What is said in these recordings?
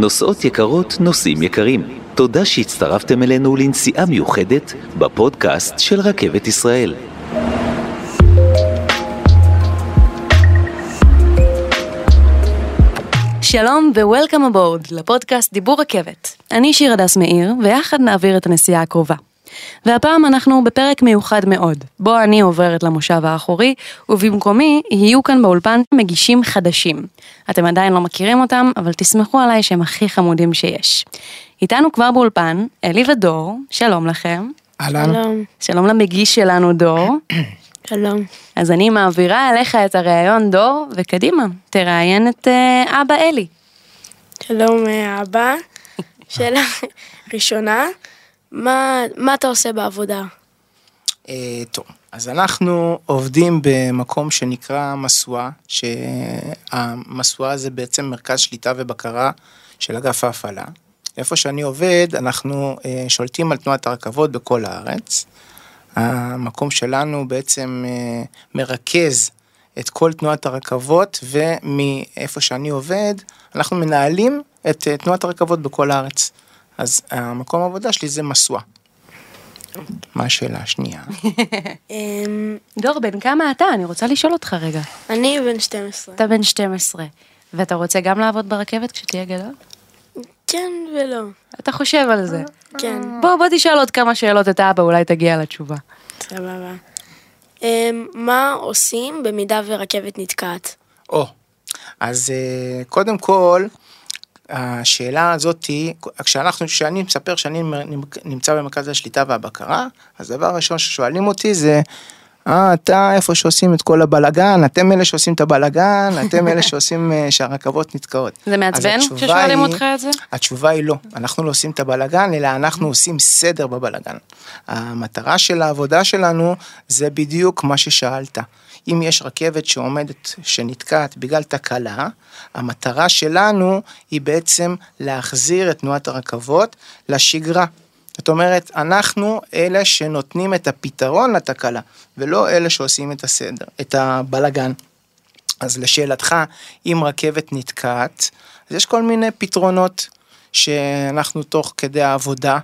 נוסעות יקרות, נוסעים יקרים. תודה שהצטרפתם אלינו לנסיעה מיוחדת בפודקאסט של רכבת ישראל. שלום ו-Welcome aboard לפודקאסט דיבור רכבת. אני שיר הדס מאיר, ויחד נעביר את הנסיעה הקרובה. והפעם אנחנו בפרק מיוחד מאוד, בו אני עוברת למושב האחורי, ובמקומי יהיו כאן באולפן מגישים חדשים. אתם עדיין לא מכירים אותם, אבל תסמכו עליי שהם הכי חמודים שיש. איתנו כבר באולפן, אלי ודור, שלום לכם. אהלן. שלום. למגיש שלנו דור. שלום. אז אני מעבירה אליך את הראיון דור, וקדימה, תראיין את אה, אבא אלי. שלום אה, אבא. שאלה ראשונה, מה, מה אתה עושה בעבודה? אה, טוב, אז אנחנו עובדים במקום שנקרא משואה, שהמשואה זה בעצם מרכז שליטה ובקרה של אגף ההפעלה. איפה שאני עובד, אנחנו אה, שולטים על תנועת הרכבות בכל הארץ. המקום שלנו בעצם אה, מרכז את כל תנועת הרכבות, ומאיפה שאני עובד, אנחנו מנהלים את אה, תנועת הרכבות בכל הארץ. אז המקום העבודה שלי זה משואה. מה השאלה השנייה? אמ, דור, בן כמה אתה? אני רוצה לשאול אותך רגע. אני בן 12. אתה בן 12, ואתה רוצה גם לעבוד ברכבת כשתהיה גדול? כן ולא. אתה חושב על זה. כן, בוא, בוא תשאל עוד כמה שאלות את אבא, אולי תגיע לתשובה. סבבה. אמ, מה עושים במידה ורכבת נתקעת? או, אז אה, קודם כל, השאלה הזאתי, כשאנחנו, כשאני מספר שאני נמצא במרכז השליטה והבקרה, אז הדבר הראשון ששואלים אותי זה, אה, אתה איפה שעושים את כל הבלגן, אתם אלה שעושים את הבלגן, אתם אלה שעושים אה, שהרכבות נתקעות. זה מעצבן כששואלים היא- אותך את זה? התשובה היא לא, אנחנו לא עושים את הבלגן, אלא אנחנו עושים סדר בבלגן. המטרה של העבודה שלנו זה בדיוק מה ששאלת. אם יש רכבת שעומדת, שנתקעת בגלל תקלה, המטרה שלנו היא בעצם להחזיר את תנועת הרכבות לשגרה. זאת אומרת, אנחנו אלה שנותנים את הפתרון לתקלה, ולא אלה שעושים את הסדר, את הבלגן. אז לשאלתך, אם רכבת נתקעת, אז יש כל מיני פתרונות שאנחנו תוך כדי העבודה,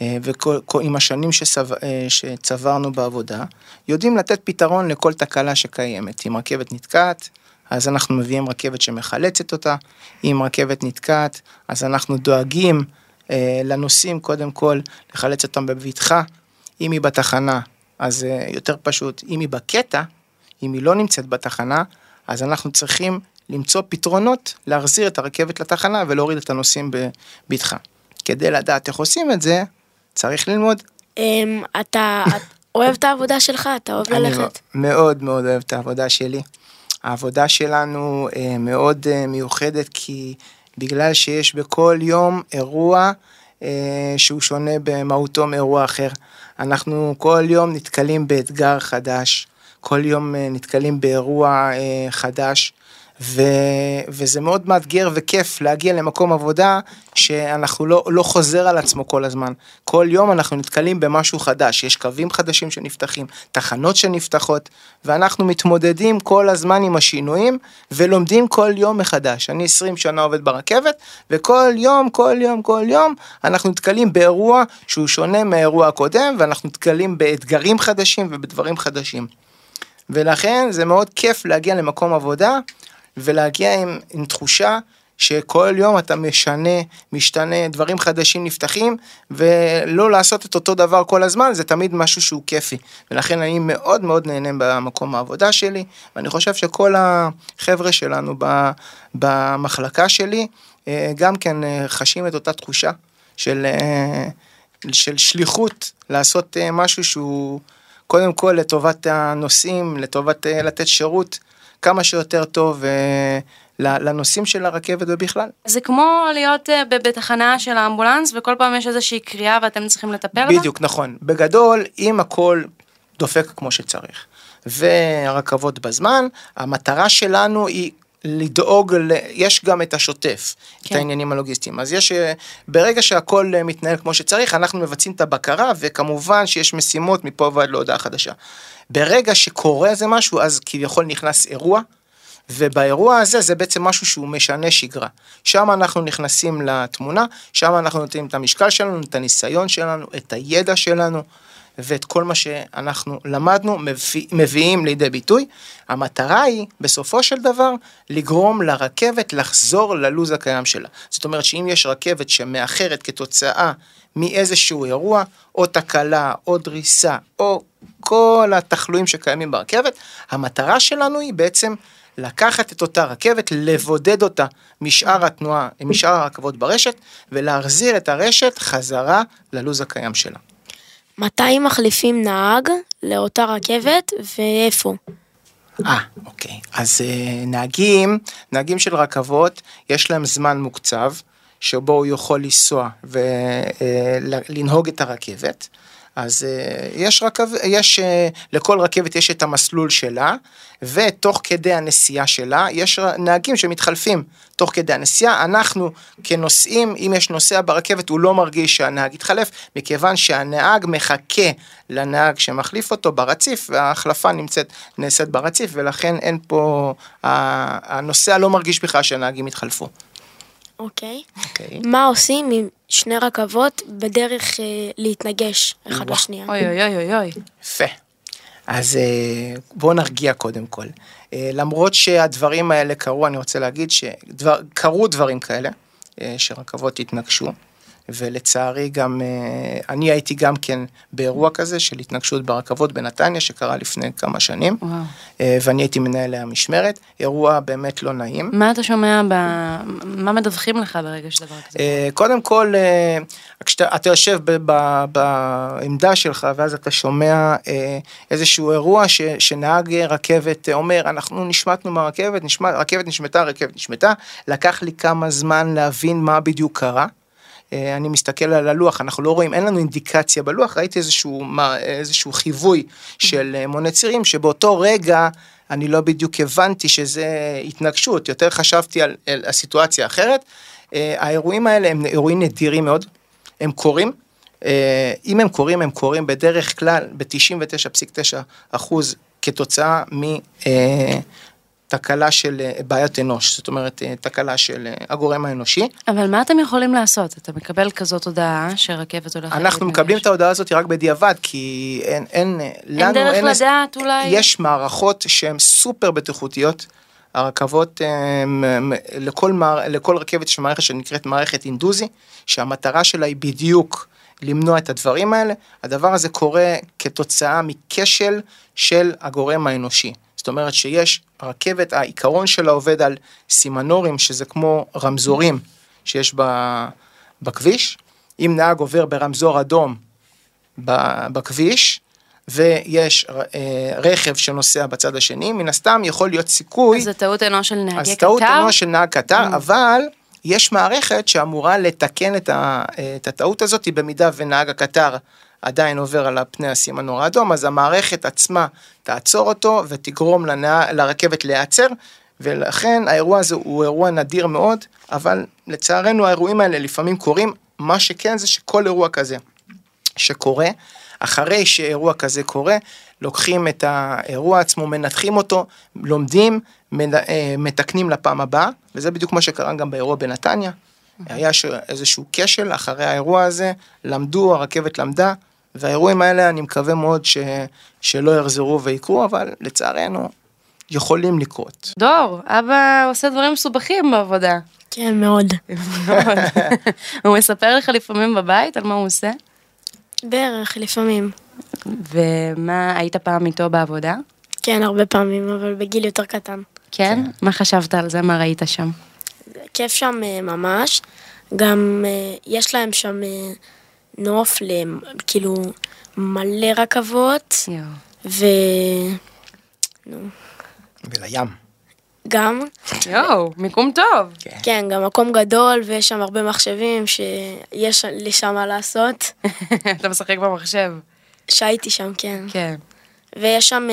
ועם השנים שצב, אה, שצברנו בעבודה, יודעים לתת פתרון לכל תקלה שקיימת. אם רכבת נתקעת, אז אנחנו מביאים רכבת שמחלצת אותה, אם רכבת נתקעת, אז אנחנו דואגים אה, לנוסעים קודם כל לחלץ אותם בבטחה, אם היא בתחנה, אז אה, יותר פשוט, אם היא בקטע, אם היא לא נמצאת בתחנה, אז אנחנו צריכים למצוא פתרונות להחזיר את הרכבת לתחנה ולהוריד את הנוסעים בבטחה. כדי לדעת איך עושים את זה, צריך ללמוד. אמ, אתה את אוהב את העבודה שלך? אתה אוהב אני ללכת? מאוד מאוד אוהב את העבודה שלי. העבודה שלנו אה, מאוד אה, מיוחדת כי בגלל שיש בכל יום אירוע אה, שהוא שונה במהותו מאירוע אחר. אנחנו כל יום נתקלים באתגר חדש, כל יום נתקלים באירוע חדש. ו, וזה מאוד מאתגר וכיף להגיע למקום עבודה שאנחנו לא, לא חוזר על עצמו כל הזמן. כל יום אנחנו נתקלים במשהו חדש, יש קווים חדשים שנפתחים, תחנות שנפתחות, ואנחנו מתמודדים כל הזמן עם השינויים ולומדים כל יום מחדש. אני 20 שנה עובד ברכבת, וכל יום, כל יום, כל יום, אנחנו נתקלים באירוע שהוא שונה מהאירוע הקודם, ואנחנו נתקלים באתגרים חדשים ובדברים חדשים. ולכן זה מאוד כיף להגיע למקום עבודה ולהגיע עם, עם תחושה שכל יום אתה משנה, משתנה, דברים חדשים נפתחים, ולא לעשות את אותו דבר כל הזמן, זה תמיד משהו שהוא כיפי. ולכן אני מאוד מאוד נהנה במקום העבודה שלי, ואני חושב שכל החבר'ה שלנו ב- במחלקה שלי, אה, גם כן אה, חשים את אותה תחושה של, אה, של שליחות, לעשות משהו שהוא קודם כל לטובת הנוסעים, לטובת לתת שירות כמה שיותר טוב אה, לנוסעים של הרכבת ובכלל. זה כמו להיות אה, בתחנה של האמבולנס, וכל פעם יש איזושהי קריאה ואתם צריכים לטפל בה? בדיוק, נכון. בגדול, אם הכל דופק כמו שצריך, והרכבות בזמן, המטרה שלנו היא לדאוג, ל... יש גם את השוטף, כן. את העניינים הלוגיסטיים. אז יש, אה, ברגע שהכל אה, מתנהל כמו שצריך, אנחנו מבצעים את הבקרה, וכמובן שיש משימות מפה ועד להודעה חדשה. ברגע שקורה איזה משהו, אז כביכול נכנס אירוע, ובאירוע הזה זה בעצם משהו שהוא משנה שגרה. שם אנחנו נכנסים לתמונה, שם אנחנו נותנים את המשקל שלנו, את הניסיון שלנו, את הידע שלנו. ואת כל מה שאנחנו למדנו מביא, מביאים לידי ביטוי. המטרה היא בסופו של דבר לגרום לרכבת לחזור ללוז הקיים שלה. זאת אומרת שאם יש רכבת שמאחרת כתוצאה מאיזשהו אירוע, או תקלה, או דריסה, או כל התחלואים שקיימים ברכבת, המטרה שלנו היא בעצם לקחת את אותה רכבת, לבודד אותה משאר התנועה, משאר הרכבות ברשת, ולהחזיר את הרשת חזרה ללוז הקיים שלה. מתי מחליפים נהג לאותה רכבת ואיפה? אה, אוקיי. אז אה, נהגים, נהגים של רכבות, יש להם זמן מוקצב, שבו הוא יכול לנסוע ולנהוג את הרכבת. אז uh, יש, רכב, יש uh, לכל רכבת יש את המסלול שלה, ותוך כדי הנסיעה שלה יש נהגים שמתחלפים תוך כדי הנסיעה. אנחנו כנוסעים, אם יש נוסע ברכבת, הוא לא מרגיש שהנהג יתחלף, מכיוון שהנהג מחכה לנהג שמחליף אותו ברציף, וההחלפה נמצאת, נעשית ברציף, ולכן אין פה, הנוסע לא מרגיש בכלל שהנהגים יתחלפו. אוקיי. אוקיי. מה עושים עם שני רכבות בדרך אה, להתנגש אחד לשנייה? אוי אוי אוי אוי. יפה. אז אה, בואו נרגיע קודם כל. אה, למרות שהדברים האלה קרו, אני רוצה להגיד שקרו דברים כאלה, אה, שרכבות התנגשו. ולצערי גם, אה, אני הייתי גם כן באירוע כזה של התנגשות ברכבות בנתניה, שקרה לפני כמה שנים, וואו. אה, ואני הייתי מנהל המשמרת, אירוע באמת לא נעים. מה אתה שומע, ב... מה מדווחים לך ברגע שדבר כזה? אה, קודם כל, כשאתה יושב בעמדה שלך, ואז אתה שומע איזשהו אירוע ש, שנהג רכבת אומר, אנחנו נשמטנו מהרכבת, נשמט, רכבת נשמטה, רכבת נשמטה, לקח לי כמה זמן להבין מה בדיוק קרה. אה, אני מסתכל על הלוח, אנחנו לא רואים, אין לנו אינדיקציה בלוח, ראיתי איזשהו, מה, איזשהו חיווי של אה, מונה צירים, שבאותו רגע אני לא בדיוק הבנתי שזה התנגשות, יותר חשבתי על, על הסיטואציה האחרת. אה, האירועים האלה הם אירועים נדירים מאוד, הם קורים. אם הם קורים, הם קורים בדרך כלל ב-99.9 אחוז כתוצאה מ... תקלה של אה, בעיית אנוש, זאת אומרת אה, תקלה של אה, הגורם האנושי. אבל מה אתם יכולים לעשות? אתה מקבל כזאת הודעה שרכבת הולכת... אנחנו מקבלים את ההודעה הזאת רק בדיעבד, כי אין, אין, אין לנו... דרך אין דרך לדעת אולי? יש מערכות שהן סופר בטיחותיות. הרכבות, לכל, מער, לכל רכבת יש מערכת שנקראת מערכת אינדוזי, שהמטרה שלה היא בדיוק למנוע את הדברים האלה. הדבר הזה קורה כתוצאה מכשל של הגורם האנושי. זאת אומרת שיש רכבת, העיקרון שלה עובד על סימנורים, שזה כמו רמזורים שיש בכביש. אם נהג עובר ברמזור אדום בכביש, ויש אה, רכב שנוסע בצד השני, מן הסתם יכול להיות סיכוי... אז זה טעות אנוש של נהגי קטר? אז טעות אנוש של נהג קטר, mm. אבל יש מערכת שאמורה לתקן את, ה, את הטעות הזאת במידה ונהג הקטר עדיין עובר על פני הסימנור האדום, אז המערכת עצמה תעצור אותו ותגרום לנה, לרכבת להיעצר, ולכן האירוע הזה הוא אירוע נדיר מאוד, אבל לצערנו האירועים האלה לפעמים קורים, מה שכן זה שכל אירוע כזה שקורה, אחרי שאירוע כזה קורה, לוקחים את האירוע עצמו, מנתחים אותו, לומדים, אה, מתקנים לפעם הבאה, וזה בדיוק מה שקרה גם באירוע בנתניה. היה איזשהו כשל אחרי האירוע הזה, למדו, הרכבת למדה, והאירועים האלה אני מקווה מאוד ש, שלא יחזרו ויקרו, אבל לצערנו יכולים לקרות. דור, אבא עושה דברים מסובכים בעבודה. כן, מאוד. הוא מספר לך לפעמים בבית על מה הוא עושה? בערך, לפעמים. ומה, היית פעם איתו בעבודה? כן, הרבה פעמים, אבל בגיל יותר קטן. כן? כן. מה חשבת על זה? מה ראית שם? כיף שם אה, ממש. גם אה, יש להם שם אה, נוף, כאילו מלא רכבות. ו... נו. ולים. גם. יואו, מיקום טוב. כן. כן, גם מקום גדול ויש שם הרבה מחשבים שיש לי שם מה לעשות. אתה משחק במחשב. שהייתי שם, כן. כן. ויש שם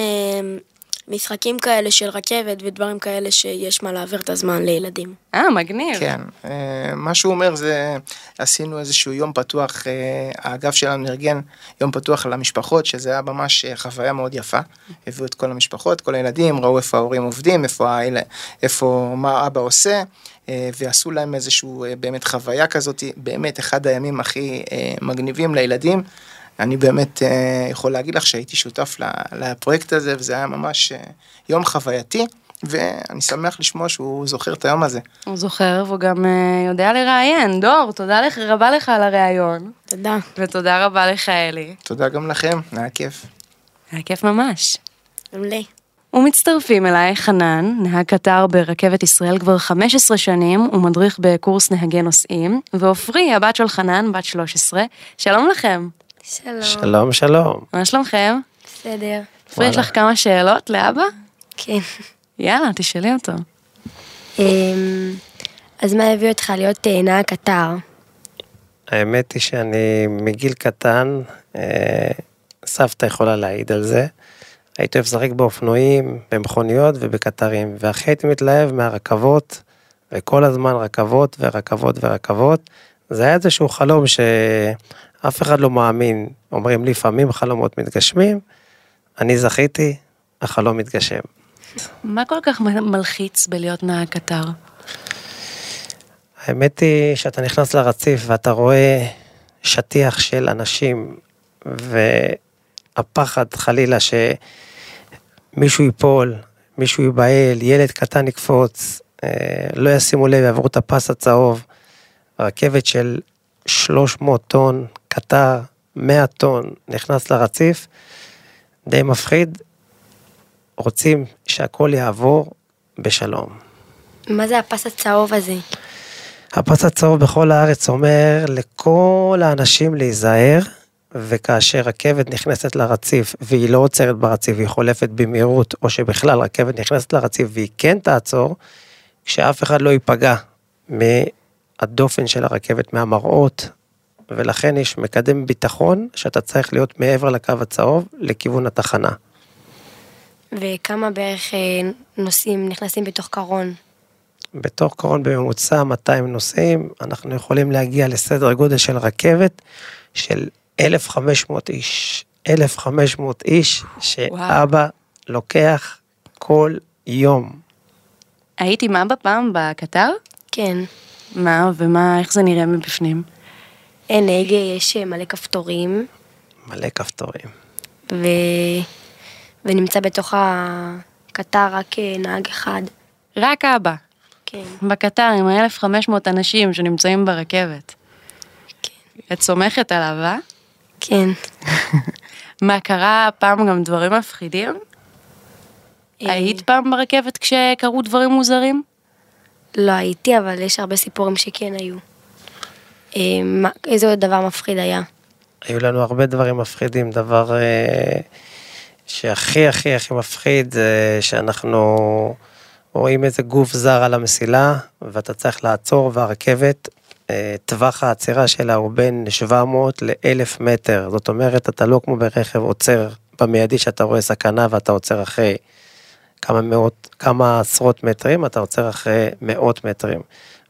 משחקים כאלה של רכבת ודברים כאלה שיש מה להעביר את הזמן לילדים. אה, מגניב. כן, אה, מה שהוא אומר זה, עשינו איזשהו יום פתוח, אה, האגף שלנו ארגן יום פתוח למשפחות, שזה היה ממש אה, חוויה מאוד יפה. הביאו את כל המשפחות, כל הילדים, ראו איפה ההורים עובדים, איפה. איפה מה אבא עושה, ועשו להם איזשהו באמת חוויה כזאת, באמת אחד הימים הכי מגניבים לילדים. אני באמת יכול להגיד לך שהייתי שותף לפרויקט הזה, וזה היה ממש יום חווייתי. ואני שמח לשמוע שהוא זוכר את היום הזה. הוא זוכר והוא גם uh, יודע לראיין. דור, תודה לך, רבה לך על הראיון. תודה. ותודה רבה לך, אלי. תודה גם לכם, היה כיף. היה כיף ממש. מעולה. ומצטרפים אליי חנן, נהג קטר ברכבת ישראל כבר 15 שנים, הוא מדריך בקורס נהגי נוסעים, ועופרי, הבת של חנן, בת 13. שלום לכם. שלום. שלום, שלום. מה שלומכם? בסדר. עופרי, יש לך כמה שאלות לאבא? כן. יאללה, תשאלי אותו. אמ, אז מה הביא אותך להיות אה, נהג קטר? האמת היא שאני מגיל קטן, אה, סבתא יכולה להעיד על זה. הייתי אוהב לשחק באופנועים, במכוניות ובקטרים, והכי הייתי מתלהב מהרכבות, וכל הזמן רכבות ורכבות ורכבות. זה היה איזשהו חלום שאף אחד לא מאמין. אומרים לפעמים חלומות מתגשמים, אני זכיתי, החלום מתגשם. מה כל כך מלחיץ בלהיות נהג קטר? האמת היא שאתה נכנס לרציף ואתה רואה שטיח של אנשים והפחד חלילה שמישהו ייפול, מישהו ייבהל, ילד קטן יקפוץ, אה, לא ישימו לב, יעברו את הפס הצהוב. רכבת של 300 טון, קטר 100 טון, נכנס לרציף, די מפחיד, רוצים שהכל יעבור בשלום. מה זה הפס הצהוב הזה? הפס הצהוב בכל הארץ אומר לכל האנשים להיזהר, וכאשר רכבת נכנסת לרציף והיא לא עוצרת ברציף, היא חולפת במהירות, או שבכלל רכבת נכנסת לרציף והיא כן תעצור, שאף אחד לא ייפגע מהדופן של הרכבת, מהמראות, ולכן יש מקדם ביטחון שאתה צריך להיות מעבר לקו הצהוב לכיוון התחנה. וכמה בערך אה, נוסעים נכנסים בתוך קרון? בתוך קרון בממוצע 200 נוסעים, אנחנו יכולים להגיע לסדר גודל של רכבת של 1,500 איש. 1,500 איש שאבא וואו. לוקח כל יום. היית עם אבא פעם בקטר? כן. מה, ומה, איך זה נראה מבפנים? אין הגה, יש מלא כפתורים. מלא כפתורים. ו... ונמצא בתוך הקטר רק אה, נהג אחד. רק אבא. כן. בקטר עם ה-1500 אנשים שנמצאים ברכבת. כן. את סומכת עליו, אה? כן. מה, קרה פעם גם דברים מפחידים? אה. היית פעם ברכבת כשקרו דברים מוזרים? לא הייתי, אבל יש הרבה סיפורים שכן היו. אה, איזה עוד דבר מפחיד היה? היו לנו הרבה דברים מפחידים, דבר... שהכי הכי הכי מפחיד זה שאנחנו רואים איזה גוף זר על המסילה ואתה צריך לעצור והרכבת, אה, טווח העצירה שלה הוא בין 700 ל-1000 מטר, זאת אומרת אתה לא כמו ברכב עוצר במיידי שאתה רואה סכנה ואתה עוצר אחרי כמה מאות, כמה עשרות מטרים, אתה עוצר אחרי מאות מטרים.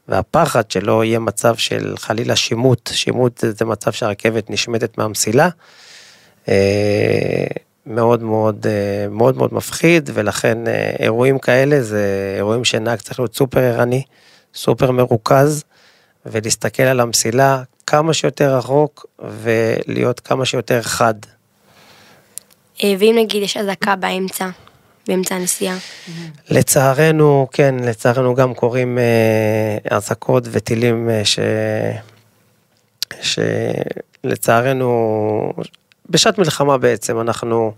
והפחד שלא יהיה מצב של חלילה שימוט, שימוט זה, זה מצב שהרכבת נשמטת מהמסילה. אה, מאוד מאוד אה, מאוד מאוד מפחיד ולכן אה, אירועים כאלה זה אירועים שנהג צריך להיות סופר ערני, סופר מרוכז ולהסתכל על המסילה כמה שיותר רחוק ולהיות כמה שיותר חד. ואם נגיד יש אזעקה באמצע, באמצע הנסיעה? לצערנו, כן, לצערנו גם קורים אזעקות וטילים ש... שלצערנו בשעת מלחמה בעצם אנחנו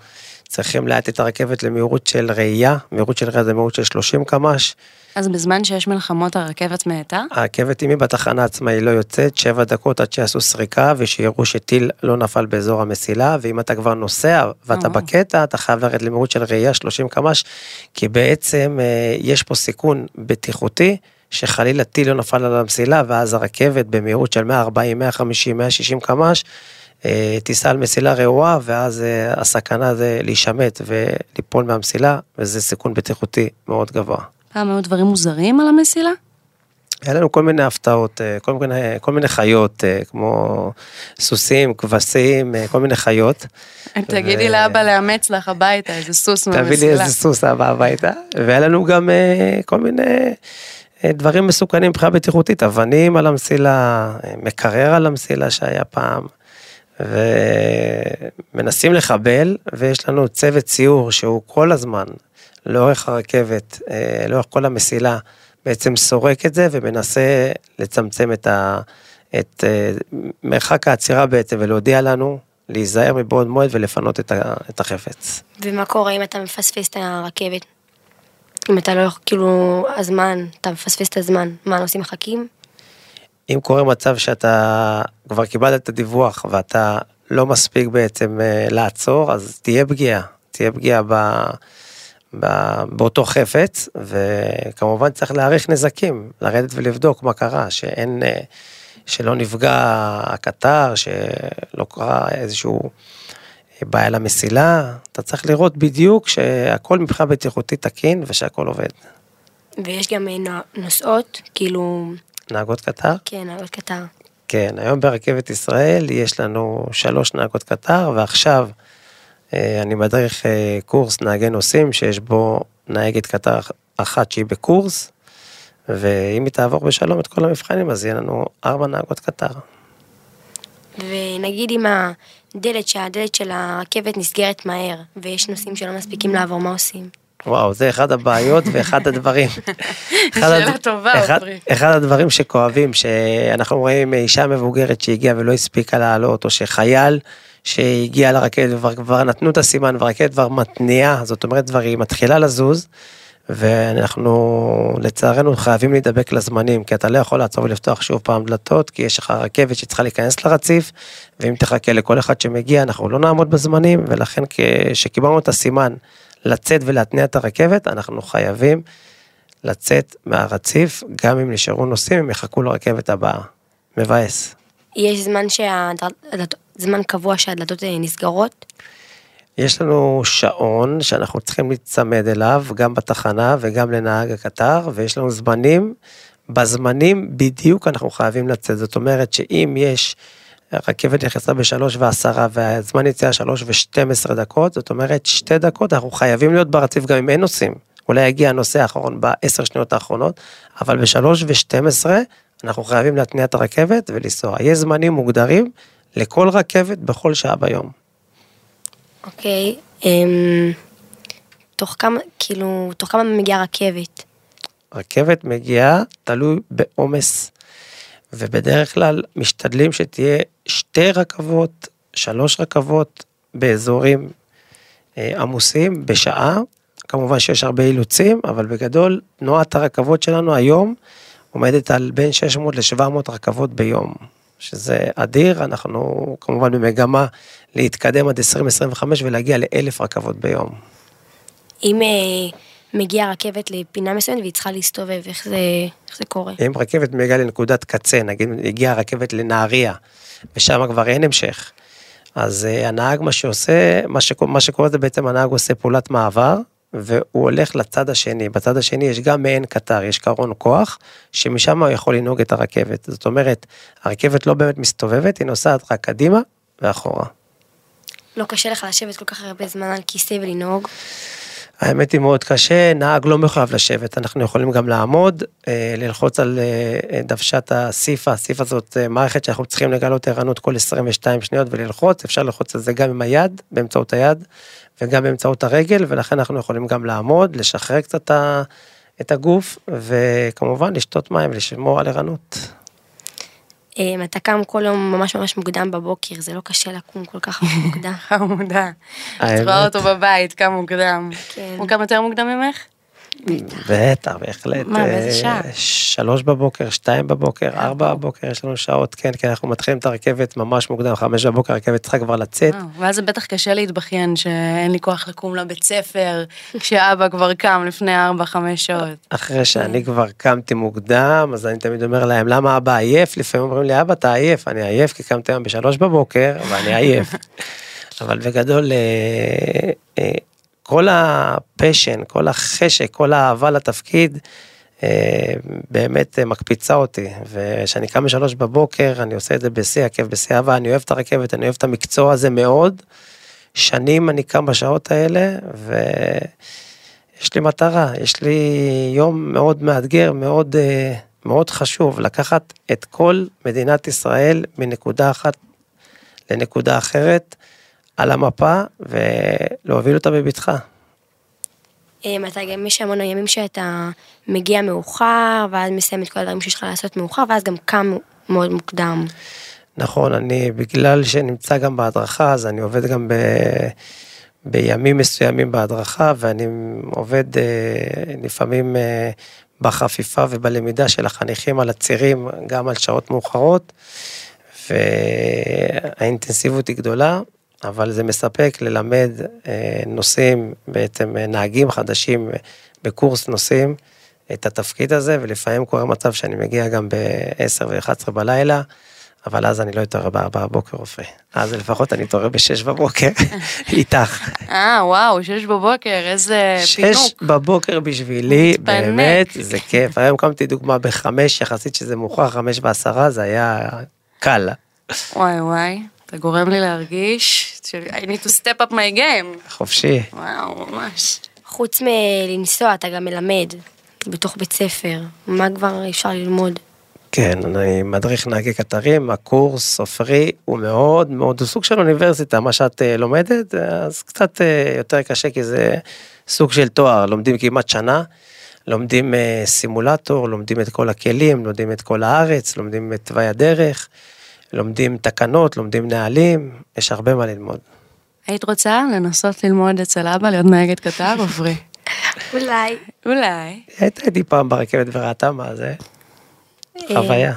צריכים לאט את הרכבת למהירות של ראייה, מהירות של ראייה זה מהירות של 30 קמ"ש. אז בזמן שיש מלחמות הרכבת מאטה? הרכבת אם היא בתחנה עצמה היא לא יוצאת, 7 דקות עד שיעשו סריקה ושיראו שטיל לא נפל באזור המסילה, ואם אתה כבר נוסע ואתה בקטע, אתה חייב לרדת למהירות של ראייה 30 קמ"ש, כי בעצם אה, יש פה סיכון בטיחותי. שחלילה טיל לא נפל על המסילה ואז הרכבת במהירות של 140, 150, 160 קמ"ש אה, תיסע על מסילה רעועה, ואז אה, הסכנה זה להישמט וליפול מהמסילה, וזה סיכון בטיחותי מאוד גבוה. פעם היו דברים מוזרים על המסילה? היה לנו כל מיני הפתעות, אה, כל מיני, כל מיני חיות, אה, כמו סוסים, כבשים, אה, כל מיני חיות. תגידי לאבא לאמץ לך הביתה איזה סוס מהמסילה. תביא לי איזה סוס אבא הביתה. והיה לנו גם כל מיני דברים מסוכנים מבחינה בטיחותית, אבנים על המסילה, מקרר על המסילה שהיה פעם. ומנסים לחבל, ויש לנו צוות ציור שהוא כל הזמן, לאורך הרכבת, לאורך כל המסילה, בעצם סורק את זה ומנסה לצמצם את, ה, את uh, מרחק העצירה בעצם ולהודיע לנו להיזהר מבעוד מועד ולפנות את, ה, את החפץ. ומה קורה אם אתה מפספס את הרכבת? אם אתה לא כאילו, הזמן, אתה מפספס את הזמן, מה, הנוסעים מחכים? אם קורה מצב שאתה כבר קיבלת את הדיווח ואתה לא מספיק בעצם uh, לעצור, אז תהיה פגיעה, תהיה פגיעה ב... באותו חפץ, וכמובן צריך להעריך נזקים, לרדת ולבדוק מה קרה, שאין, אה, שלא נפגע הקטר, שלא קרה איזשהו בעיה למסילה, אתה צריך לראות בדיוק שהכל מבחינה בטיחותית תקין ושהכל עובד. ויש גם אה, נוסעות, כאילו... נהגות קטר? כן, נהגות קטר. כן, היום ברכבת ישראל יש לנו שלוש נהגות קטר, ועכשיו אה, אני מדריך אה, קורס נהגי נוסעים שיש בו נהגת קטר אחת שהיא בקורס, ואם היא תעבור בשלום את כל המבחנים אז יהיה לנו ארבע נהגות קטר. ונגיד אם הדלת, שהדלת של הרכבת נסגרת מהר, ויש נוסעים שלא מספיקים לעבור, מה עושים? וואו, זה אחד הבעיות ואחד הדברים. שאלה טובה, אחד, אחד הדברים שכואבים, שאנחנו רואים אישה מבוגרת שהגיעה ולא הספיקה לעלות, או שחייל שהגיע לרכבת וכבר נתנו את הסימן והרכבת כבר מתניעה, זאת אומרת כבר היא מתחילה לזוז. ואנחנו לצערנו חייבים להידבק לזמנים, כי אתה לא יכול לעצור ולפתוח שוב פעם דלתות, כי יש לך רכבת שצריכה להיכנס לרציף, ואם תחכה לכל אחד שמגיע, אנחנו לא נעמוד בזמנים, ולכן כשקיבלנו את הסימן לצאת ולהתניע את הרכבת, אנחנו חייבים לצאת מהרציף, גם אם נשארו נוסעים, הם יחכו לרכבת הבאה. מבאס. יש זמן שהדלתות... זמן קבוע שהדלתות אה, נסגרות? יש לנו שעון שאנחנו צריכים להיצמד אליו, גם בתחנה וגם לנהג הקטר, ויש לנו זמנים, בזמנים בדיוק אנחנו חייבים לצאת. זאת אומרת שאם יש, רכבת נכנסה בשלוש ועשרה והזמן יציאה שלוש ושתים עשרה דקות, זאת אומרת שתי דקות אנחנו חייבים להיות ברציף גם אם אין נוסעים. אולי יגיע הנושא האחרון בעשר שניות האחרונות, אבל בשלוש ושתים עשרה אנחנו חייבים להתניע את הרכבת ולנסוע. יש זמנים מוגדרים לכל רכבת בכל שעה ביום. אוקיי, okay, um, תוך כמה, כאילו, תוך כמה מגיעה רכבת? רכבת מגיעה, תלוי בעומס, ובדרך כלל משתדלים שתהיה שתי רכבות, שלוש רכבות באזורים אה, עמוסים בשעה. כמובן שיש הרבה אילוצים, אבל בגדול תנועת הרכבות שלנו היום עומדת על בין 600 ל-700 רכבות ביום. שזה אדיר, אנחנו כמובן במגמה להתקדם עד 2025 ולהגיע לאלף רכבות ביום. אם אה, מגיעה רכבת לפינה מסוימת והיא צריכה להסתובב, איך זה, איך זה קורה? אם רכבת מגיעה לנקודת קצה, נגיד הגיעה רכבת לנהריה, ושם כבר אין המשך, אז אה, הנהג מה שעושה, מה, שקורה, מה שקורה זה בעצם הנהג עושה פעולת מעבר, והוא הולך לצד השני, בצד השני יש גם מעין קטר, יש קרון כוח, שמשם הוא יכול לנהוג את הרכבת. זאת אומרת, הרכבת לא באמת מסתובבת, היא נוסעת רק קדימה ואחורה. לא קשה לך לשבת כל כך הרבה זמן על כיסא ולנהוג? האמת היא מאוד קשה, נהג לא מחויב לשבת, אנחנו יכולים גם לעמוד, אה, ללחוץ על אה, דוושת הסיפה, הסיפה זאת אה, מערכת שאנחנו צריכים לגלות ערנות כל 22 שניות וללחוץ, אפשר ללחוץ על זה גם עם היד, באמצעות היד, וגם באמצעות הרגל, ולכן אנחנו יכולים גם לעמוד, לשחרר קצת את הגוף, וכמובן לשתות מים, לשמור על ערנות. אמ, אתה קם כל יום ממש ממש מוקדם בבוקר, זה לא קשה לקום כל כך מוקדם. חמודה. את רואה אותו בבית, קם מוקדם. כן. הוא קם יותר מוקדם ממך? בטח, בהחלט. מה, באיזה שעה? שלוש בבוקר, שתיים בבוקר, ארבע בבוקר, יש לנו שעות, כן, כי אנחנו מתחילים את הרכבת ממש מוקדם, חמש בבוקר, הרכבת צריכה כבר לצאת. ואז זה בטח קשה להתבכיין שאין לי כוח לקום לבית ספר, כשאבא כבר קם לפני ארבע, חמש שעות. אחרי שאני כבר קמתי מוקדם, אז אני תמיד אומר להם, למה אבא עייף? לפעמים אומרים לי, אבא, אתה עייף, אני עייף כי קמתי היום בשלוש בבוקר, ואני עייף. אבל בגדול, כל הפשן, כל החשק, כל האהבה לתפקיד, אה, באמת מקפיצה אותי, וכשאני קם בשלוש בבוקר, אני עושה את זה בשיא הכיף, בשיא אהבה, אני אוהב את הרכבת, אני אוהב את המקצוע הזה מאוד. שנים אני קם בשעות האלה, ויש לי מטרה, יש לי יום מאוד מאתגר, מאוד, אה, מאוד חשוב, לקחת את כל מדינת ישראל מנקודה אחת לנקודה אחרת. על המפה ולהוביל אותה בבטחה. אמ, אתה גם יש המון ימים שאתה מגיע מאוחר, ואז מסיים את כל הדברים שיש לך לעשות מאוחר, ואז גם קם מאוד מוקדם. נכון, אני, בגלל שנמצא גם בהדרכה, אז אני עובד גם ב... בימים מסוימים בהדרכה, ואני עובד אה, לפעמים אה, בחפיפה ובלמידה של החניכים על הצירים, גם על שעות מאוחרות, והאינטנסיביות היא גדולה, אבל זה מספק ללמד אה, נוסעים, בעצם אה, נהגים חדשים אה, בקורס נוסעים, את התפקיד הזה, ולפעמים קורה מצב שאני מגיע גם ב-10 ו-11 בלילה, אבל אז אני לא אתעורר ב-4 בבוקר רופא. אז לפחות אני אתעורר ב-6 בבוקר, איתך. אה, וואו, 6 בבוקר, איזה פינוק. 6 בבוקר בשבילי, באמת, זה כיף. היום קמתי דוגמה ב-5, יחסית שזה מאוחר, 5 ו-10, זה היה קל. וואי וואי. אתה גורם לי להרגיש I need to step up my game. חופשי. וואו, ממש. חוץ מלנסוע, אתה גם מלמד בתוך בית ספר. מה כבר אפשר ללמוד? כן, אני מדריך נהגי קטרים, הקורס סופרי הוא מאוד מאוד, הוא סוג של אוניברסיטה, מה שאת uh, לומדת, אז קצת uh, יותר קשה כי זה סוג של תואר, לומדים כמעט שנה, לומדים uh, סימולטור, לומדים את כל הכלים, לומדים את כל הארץ, לומדים את תוואי הדרך. לומדים תקנות, לומדים נהלים, יש הרבה מה ללמוד. היית רוצה לנסות ללמוד אצל אבא להיות נהגת קטר, עוברי? אולי. אולי. הייתי פעם ברכבת וראתה מה זה. חוויה.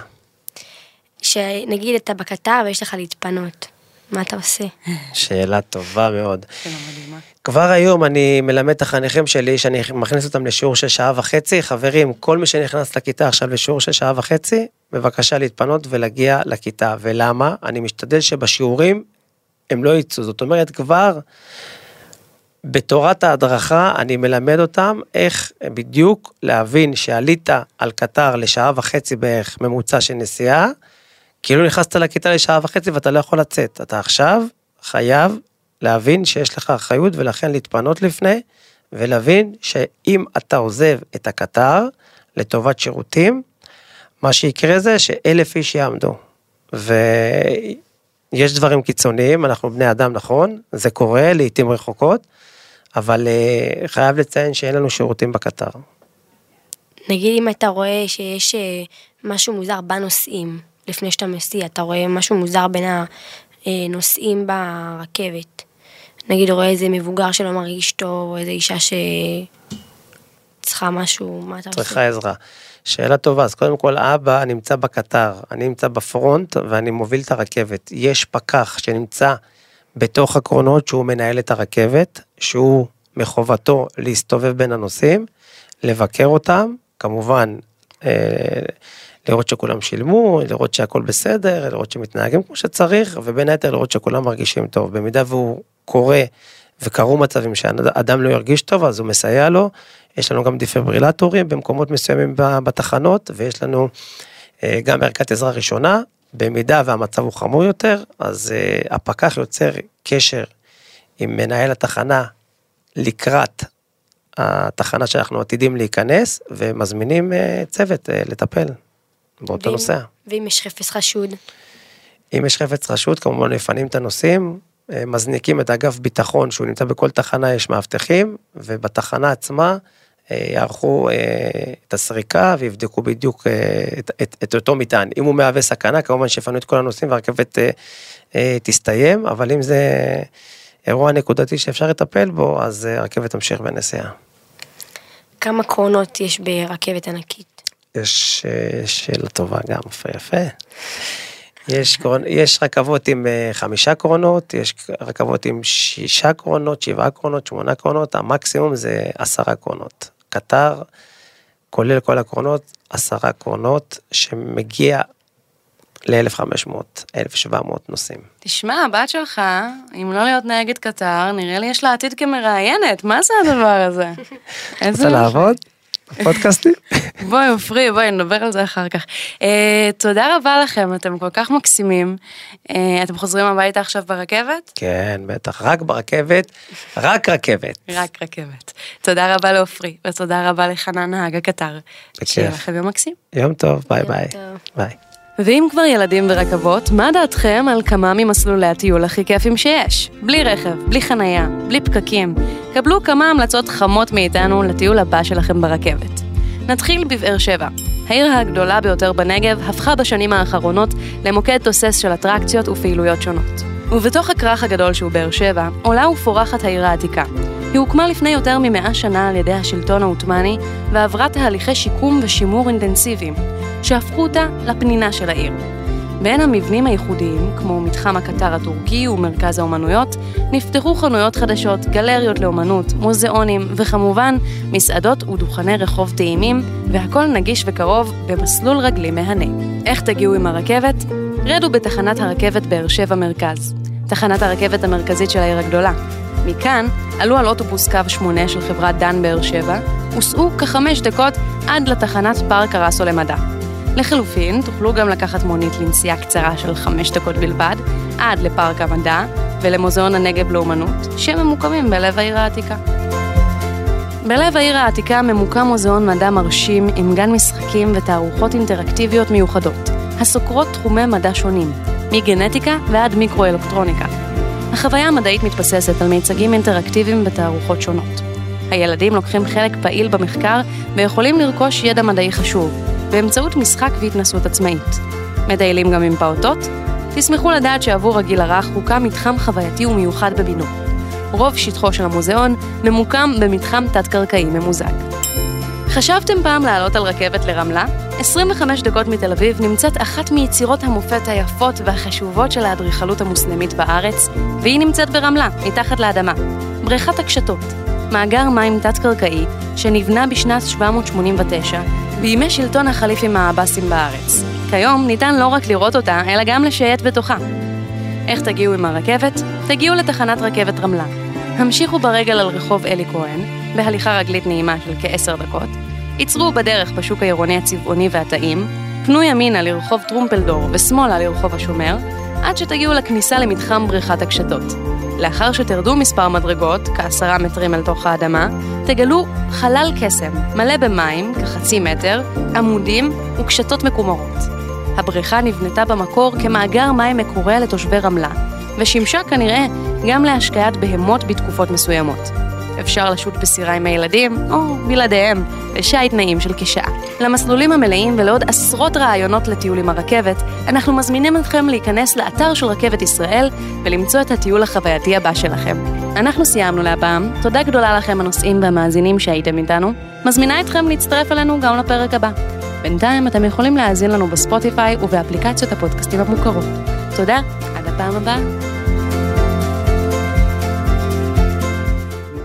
שנגיד אתה בקטר ויש לך להתפנות, מה אתה עושה? שאלה טובה מאוד. כבר היום אני מלמד את החניכים שלי, שאני מכניס אותם לשיעור של שעה וחצי. חברים, כל מי שנכנס לכיתה עכשיו לשיעור של שעה וחצי, בבקשה להתפנות ולהגיע לכיתה. ולמה? אני משתדל שבשיעורים הם לא יצאו. זאת אומרת, כבר בתורת ההדרכה אני מלמד אותם איך בדיוק להבין שעלית על קטר לשעה וחצי בערך ממוצע של נסיעה, כאילו נכנסת לכיתה לשעה וחצי ואתה לא יכול לצאת. אתה עכשיו חייב להבין שיש לך אחריות ולכן להתפנות לפני, ולהבין שאם אתה עוזב את הקטר לטובת שירותים, מה שיקרה זה שאלף איש יעמדו. ויש דברים קיצוניים, אנחנו בני אדם נכון, זה קורה לעיתים רחוקות, אבל אה, חייב לציין שאין לנו שירותים בקטר. נגיד אם אתה רואה שיש אה, משהו מוזר בנוסעים, לפני שאתה מסיע, אתה רואה משהו מוזר בין הנוסעים ברכבת. נגיד רואה איזה מבוגר שלא מרגיש טוב, או איזה אישה שצריכה משהו, מה אתה עושה? צריכה עזרה. שאלה טובה, אז קודם כל אבא נמצא בקטר, אני נמצא בפרונט ואני מוביל את הרכבת. יש פקח שנמצא בתוך הקרונות שהוא מנהל את הרכבת, שהוא מחובתו להסתובב בין הנוסעים, לבקר אותם, כמובן אה, לראות שכולם שילמו, לראות שהכל בסדר, לראות שמתנהגים כמו שצריך, ובין היתר לראות שכולם מרגישים טוב. במידה והוא קורה וקרו מצבים שאדם לא ירגיש טוב, אז הוא מסייע לו. יש לנו גם דיפברילטורים במקומות מסוימים בתחנות, ויש לנו אה, גם ערכת עזרה ראשונה. במידה והמצב הוא חמור יותר, אז uh, הפקח יוצר קשר עם מנהל התחנה לקראת התחנה שאנחנו עתידים להיכנס, ומזמינים uh, צוות לטפל באותו נוסע. ואם יש חפץ חשוד? אם יש חפץ חשוד, כמובן מפנים את הנוסעים, מזניקים את אגף ביטחון שהוא נמצא בכל תחנה, יש מאבטחים, ובתחנה עצמה יערכו אה, את הסריקה ויבדקו בדיוק אה, את, את, את אותו מטען. אם הוא מהווה סכנה, כמובן שיפנו את כל הנוסעים והרכבת אה, תסתיים, אבל אם זה אירוע נקודתי שאפשר לטפל בו, אז הרכבת תמשיך בנסיעה. כמה קרונות יש ברכבת ענקית? יש אה, שאלה טובה גם, יפה יפה. יש, קרונ... יש רכבות עם אה, חמישה קרונות, יש רכבות עם שישה קרונות, שבעה קרונות, שמונה קרונות, המקסימום זה עשרה קרונות. קטר, כולל כל הקרונות, עשרה קרונות, שמגיע ל-1500, 1700 נוסעים. תשמע, הבת שלך, אם לא להיות נהגת קטר, נראה לי יש לה עתיד כמראיינת, מה זה הדבר הזה? רוצה לעבוד? פודקאסטים? בואי, עופרי, בואי, נדבר על זה אחר כך. Uh, תודה רבה לכם, אתם כל כך מקסימים. Uh, אתם חוזרים הביתה עכשיו ברכבת? כן, בטח, רק ברכבת, רק רכבת. רק רכבת. תודה רבה לעופרי, ותודה רבה לחנן נהג הקטר. בכיף. שיהיה לכם יום מקסים. יום טוב, ביי יום ביי. טוב. ביי. ואם כבר ילדים ורכבות, מה דעתכם על כמה ממסלולי הטיול הכי כיפים שיש? בלי רכב, בלי חנייה, בלי פקקים. קבלו כמה המלצות חמות מאיתנו לטיול הבא שלכם ברכבת. נתחיל בבאר שבע. העיר הגדולה ביותר בנגב הפכה בשנים האחרונות למוקד תוסס של אטרקציות ופעילויות שונות. ובתוך הכרך הגדול שהוא באר שבע, עולה ופורחת העיר העתיקה. היא הוקמה לפני יותר ממאה שנה על ידי השלטון העות'מאני, ועברה תהליכי שיקום ושימור אינטנסיביים, שהפכו אותה לפנינה של העיר. בין המבנים הייחודיים, כמו מתחם הקטר הטורקי ומרכז האומנויות, נפתחו חנויות חדשות, גלריות לאומנות, מוזיאונים, וכמובן, מסעדות ודוכני רחוב טעימים, והכל נגיש וקרוב במסלול רגלי מהנה. איך תגיעו עם הרכבת? רדו בתחנת הרכבת באר שבע מרכז, תחנת הרכבת המרכזית של העיר הגדולה. מכאן עלו על אוטובוס קו 8 של חברת דן באר שבע, וסעו כחמש דקות עד לתחנת פארק הרסו למדע. לחלופין, תוכלו גם לקחת מונית לנסיעה קצרה של חמש דקות בלבד, עד לפארק המדע ולמוזיאון הנגב לאומנות, שממוקמים בלב העיר העתיקה. בלב העיר העתיקה ממוקם מוזיאון מדע מרשים עם גן משחקים ותערוכות אינטראקטיביות מיוחדות, הסוקרות תחומי מדע שונים, מגנטיקה ועד מיקרואלקטרוניקה. החוויה המדעית מתבססת על מיצגים אינטראקטיביים ותערוכות שונות. הילדים לוקחים חלק פעיל במחקר ויכולים לרכוש ידע מדעי חשוב, באמצעות משחק והתנסות עצמאית. מטיילים גם עם פעוטות? תשמחו לדעת שעבור הגיל הרך הוקם מתחם חווייתי ומיוחד בבינוי. רוב שטחו של המוזיאון ממוקם במתחם תת-קרקעי ממוזג. חשבתם פעם לעלות על רכבת לרמלה? 25 דקות מתל אביב נמצאת אחת מיצירות המופת היפות והחשובות של האדריכלות המוסלמית בארץ, והיא נמצאת ברמלה, מתחת לאדמה. בריכת הקשתות, מאגר מים תת-קרקעי שנבנה בשנת 789 בימי שלטון החליפים העבאסים בארץ. כיום ניתן לא רק לראות אותה, אלא גם לשייט בתוכה. איך תגיעו עם הרכבת? תגיעו לתחנת רכבת רמלה. המשיכו ברגל על רחוב אלי כהן, בהליכה רגלית נעימה של כעשר דקות, עצרו בדרך בשוק העירוני הצבעוני והטעים, פנו ימינה לרחוב טרומפלדור ושמאלה לרחוב השומר, עד שתגיעו לכניסה למתחם בריכת הקשתות. לאחר שתרדו מספר מדרגות, כעשרה מטרים אל תוך האדמה, תגלו חלל קסם, מלא במים, כחצי מטר, עמודים וקשתות מקומרות. הבריכה נבנתה במקור כמאגר מים מקורה לתושבי רמלה, ושימשה כנראה גם להשקיית בהמות בתקופות מסוימות. אפשר לשוט בסירה עם הילדים, או בלעדיהם, בשייט נעים של כשעה. למסלולים המלאים ולעוד עשרות רעיונות לטיול עם הרכבת, אנחנו מזמינים אתכם להיכנס לאתר של רכבת ישראל ולמצוא את הטיול החווייתי הבא שלכם. אנחנו סיימנו להפעם, תודה גדולה לכם הנוסעים והמאזינים שהייתם איתנו. מזמינה אתכם להצטרף אלינו גם לפרק הבא. בינתיים אתם יכולים להאזין לנו בספוטיפיי ובאפליקציות הפודקאסטים המוכרות. תודה, עד הפעם הבאה.